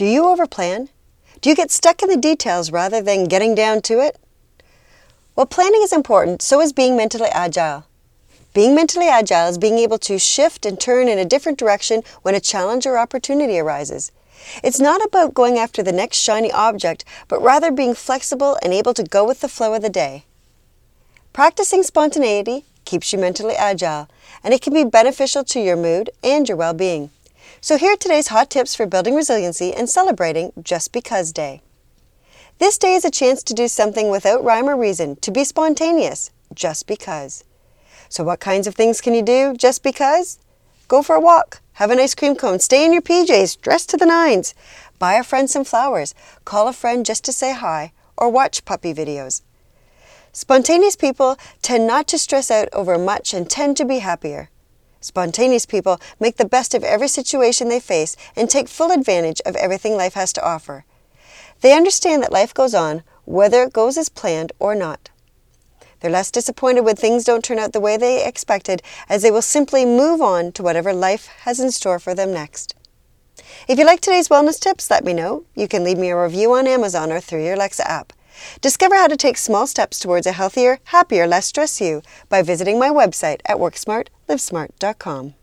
Do you overplan? Do you get stuck in the details rather than getting down to it? While planning is important, so is being mentally agile. Being mentally agile is being able to shift and turn in a different direction when a challenge or opportunity arises. It's not about going after the next shiny object, but rather being flexible and able to go with the flow of the day. Practicing spontaneity keeps you mentally agile, and it can be beneficial to your mood and your well being. So, here are today's hot tips for building resiliency and celebrating Just Because Day. This day is a chance to do something without rhyme or reason, to be spontaneous, just because. So, what kinds of things can you do just because? Go for a walk, have an ice cream cone, stay in your PJs, dress to the nines, buy a friend some flowers, call a friend just to say hi, or watch puppy videos. Spontaneous people tend not to stress out over much and tend to be happier. Spontaneous people make the best of every situation they face and take full advantage of everything life has to offer. They understand that life goes on, whether it goes as planned or not. They're less disappointed when things don't turn out the way they expected, as they will simply move on to whatever life has in store for them next. If you like today's wellness tips, let me know. You can leave me a review on Amazon or through your Alexa app. Discover how to take small steps towards a healthier, happier, less stress you by visiting my website at worksmartlivesmart.com.